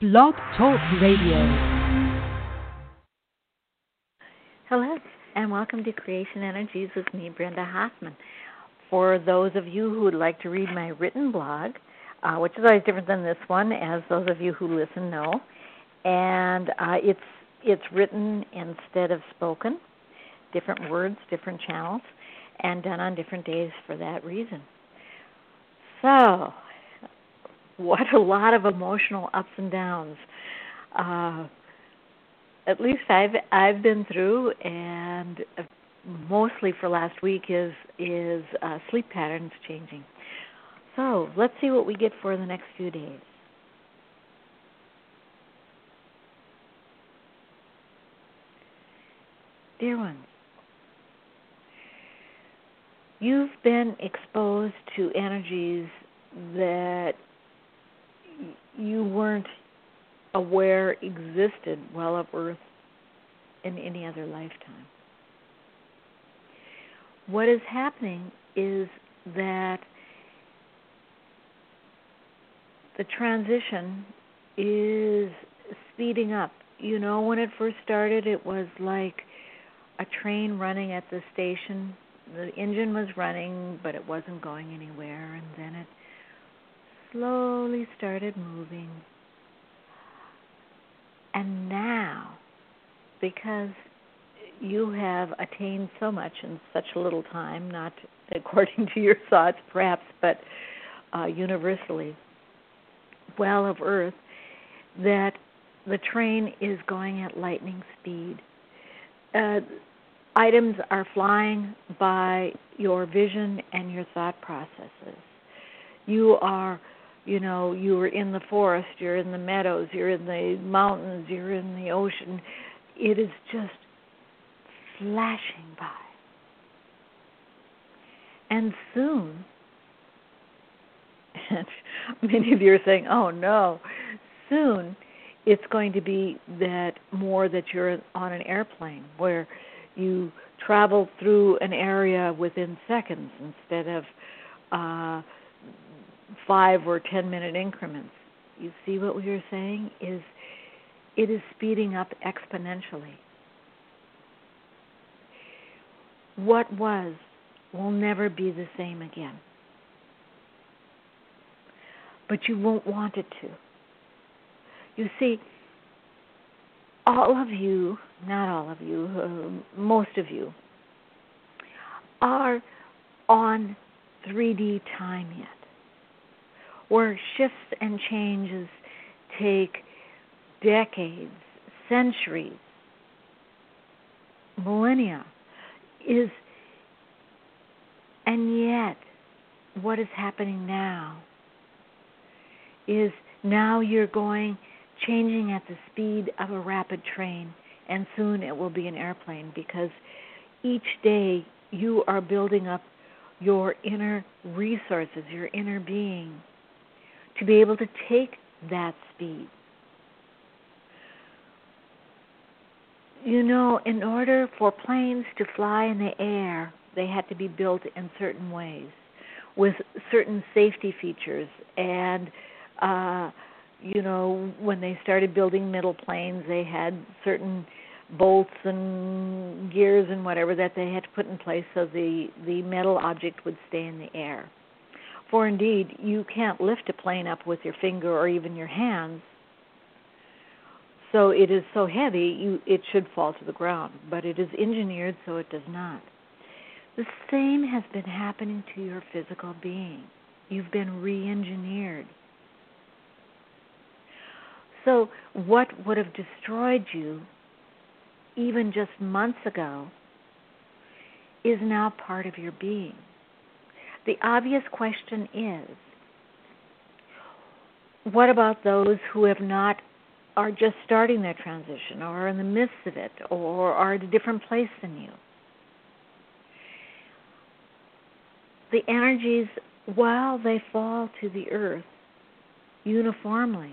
Blog Talk Radio. Hello, and welcome to Creation Energies with me, Brenda Hoffman. For those of you who would like to read my written blog, uh, which is always different than this one, as those of you who listen know. And uh, it's it's written instead of spoken, different words, different channels, and done on different days for that reason. So, what a lot of emotional ups and downs. Uh, at least I've I've been through, and mostly for last week is is uh, sleep patterns changing. So let's see what we get for the next few days. Dear ones, you've been exposed to energies that you weren't aware existed well of Earth in any other lifetime. What is happening is that the transition is speeding up. You know, when it first started, it was like a train running at the station. The engine was running, but it wasn't going anywhere, and then it slowly started moving. And now, because you have attained so much in such a little time, not according to your thoughts perhaps, but uh, universally, well of Earth that the train is going at lightning speed. Uh, items are flying by your vision and your thought processes. You are, you know, you are in the forest, you're in the meadows, you're in the mountains, you're in the ocean. It is just flashing by. And soon and many of you are saying, "Oh no!" Soon, it's going to be that more that you're on an airplane where you travel through an area within seconds instead of uh, five or ten minute increments. You see what we are saying is it is speeding up exponentially. What was will never be the same again but you won't want it to. You see, all of you, not all of you, uh, most of you, are on 3D time yet, where shifts and changes take decades, centuries, millennia, is and yet what is happening now is now you're going changing at the speed of a rapid train, and soon it will be an airplane because each day you are building up your inner resources, your inner being, to be able to take that speed. You know, in order for planes to fly in the air, they had to be built in certain ways with certain safety features and uh, you know, when they started building middle planes, they had certain bolts and gears and whatever that they had to put in place so the the metal object would stay in the air. For indeed, you can't lift a plane up with your finger or even your hands. So it is so heavy, you it should fall to the ground, but it is engineered so it does not. The same has been happening to your physical being. You've been re-engineered so, what would have destroyed you even just months ago is now part of your being. The obvious question is what about those who have not are just starting their transition or are in the midst of it or are at a different place than you. The energies, while they fall to the earth uniformly,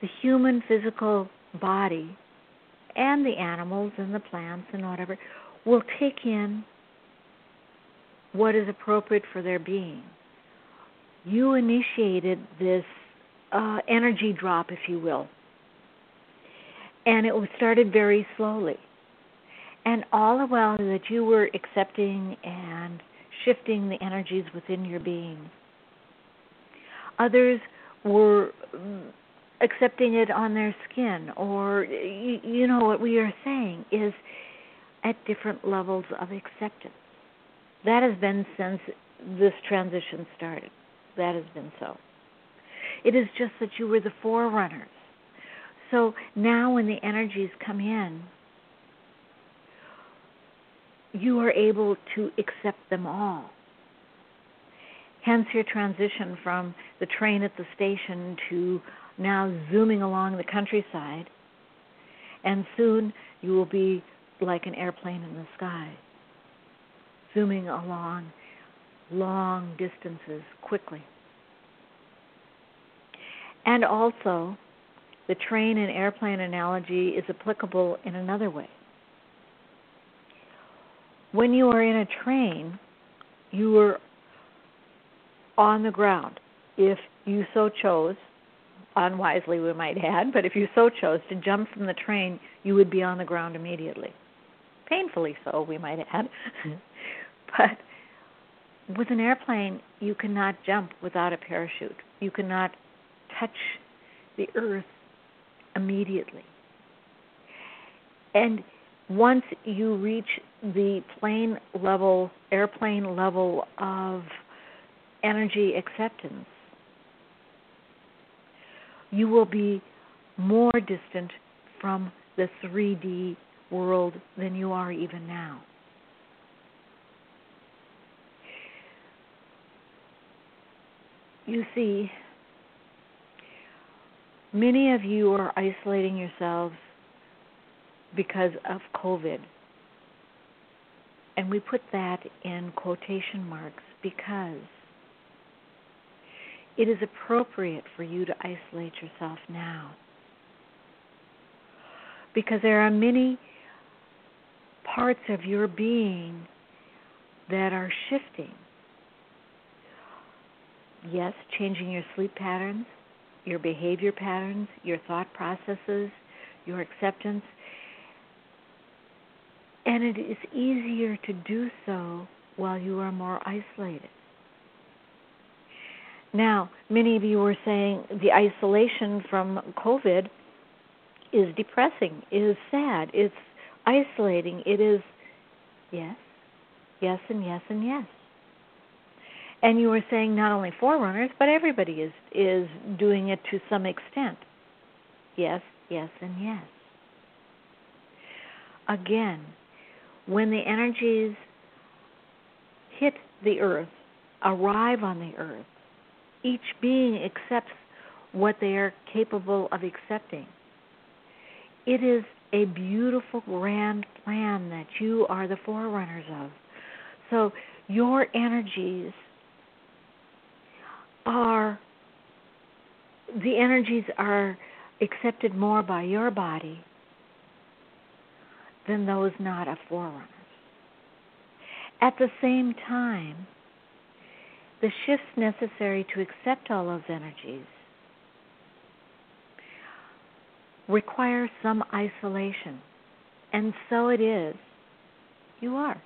the human physical body and the animals and the plants and whatever will take in what is appropriate for their being. You initiated this uh, energy drop, if you will. And it was started very slowly. And all the while that you were accepting and shifting the energies within your being, others were mm, accepting it on their skin, or you, you know what we are saying is at different levels of acceptance. That has been since this transition started. That has been so. It is just that you were the forerunners. So now when the energies come in, you are able to accept them all. Hence your transition from the train at the station to now zooming along the countryside. And soon you will be like an airplane in the sky, zooming along long distances quickly. And also, the train and airplane analogy is applicable in another way. When you are in a train, you are on the ground. If you so chose, unwisely we might add, but if you so chose to jump from the train, you would be on the ground immediately. Painfully so, we might add. Mm-hmm. but with an airplane, you cannot jump without a parachute. You cannot touch the earth immediately. And once you reach the plane level, airplane level of energy acceptance, you will be more distant from the 3D world than you are even now. You see, Many of you are isolating yourselves because of COVID. And we put that in quotation marks because it is appropriate for you to isolate yourself now. Because there are many parts of your being that are shifting. Yes, changing your sleep patterns, your behavior patterns, your thought processes, your acceptance. And it is easier to do so while you are more isolated. Now, many of you were saying the isolation from COVID is depressing, is sad, it's isolating, it is yes, yes, and yes, and yes. And you were saying not only forerunners, but everybody is is doing it to some extent. Yes, yes, and yes. Again, when the energies hit the earth, arrive on the earth, each being accepts what they are capable of accepting. It is a beautiful, grand plan that you are the forerunners of. So, your energies are the energies are accepted more by your body than those not of forerunners. At the same time, the shifts necessary to accept all those energies require some isolation. And so it is. You are.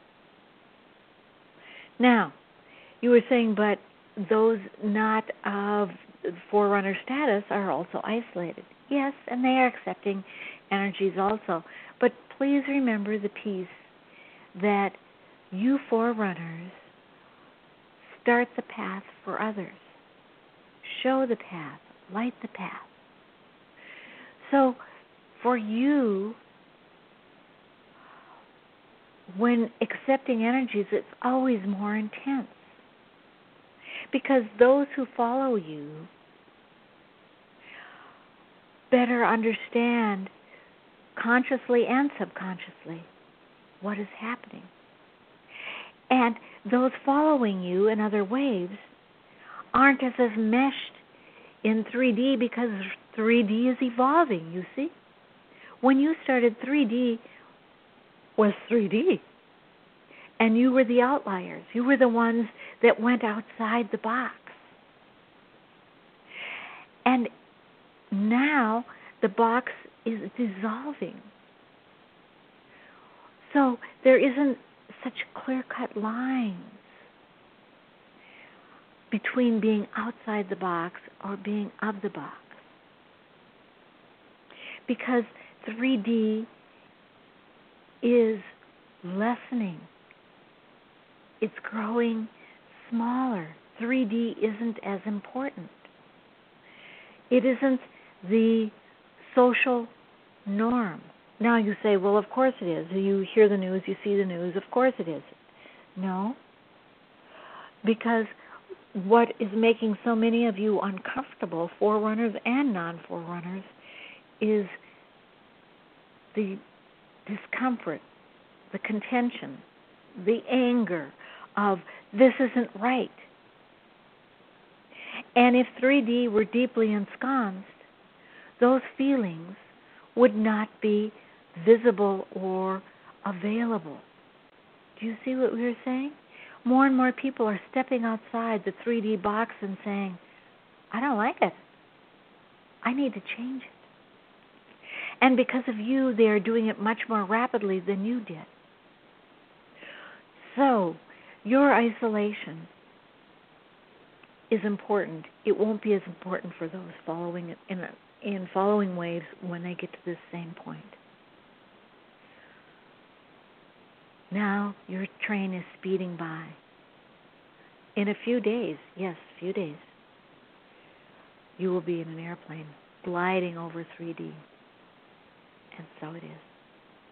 Now, you were saying, but those not of forerunner status are also isolated. Yes, and they are accepting energies also. But please remember the piece that you forerunners start the path for others. Show the path, light the path. So for you, when accepting energies, it's always more intense because those who follow you better understand consciously and subconsciously what is happening. And those following you in other waves aren't as, as meshed in 3D because 3D is evolving, you see? When you started 3D was 3D. And you were the outliers. You were the ones that went outside the box. And now the box is dissolving. So there isn't such clear cut lines between being outside the box or being of the box. Because 3D is lessening, it's growing smaller. 3D isn't as important. It isn't the social norm. Now you say, well, of course it is. You hear the news, you see the news, of course it is. No. Because what is making so many of you uncomfortable, forerunners and non forerunners, is the discomfort, the contention, the anger of this isn't right. And if 3D were deeply ensconced, those feelings would not be visible or available. Do you see what we were saying? More and more people are stepping outside the 3D box and saying, I don't like it. I need to change it. And because of you, they are doing it much more rapidly than you did. So, your isolation is important. It won't be as important for those following in in following waves when they get to this same point. Now your train is speeding by. In a few days, yes, a few days, you will be in an airplane gliding over 3D. And so it is.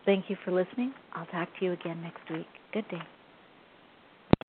Thank you for listening. I'll talk to you again next week. Good day.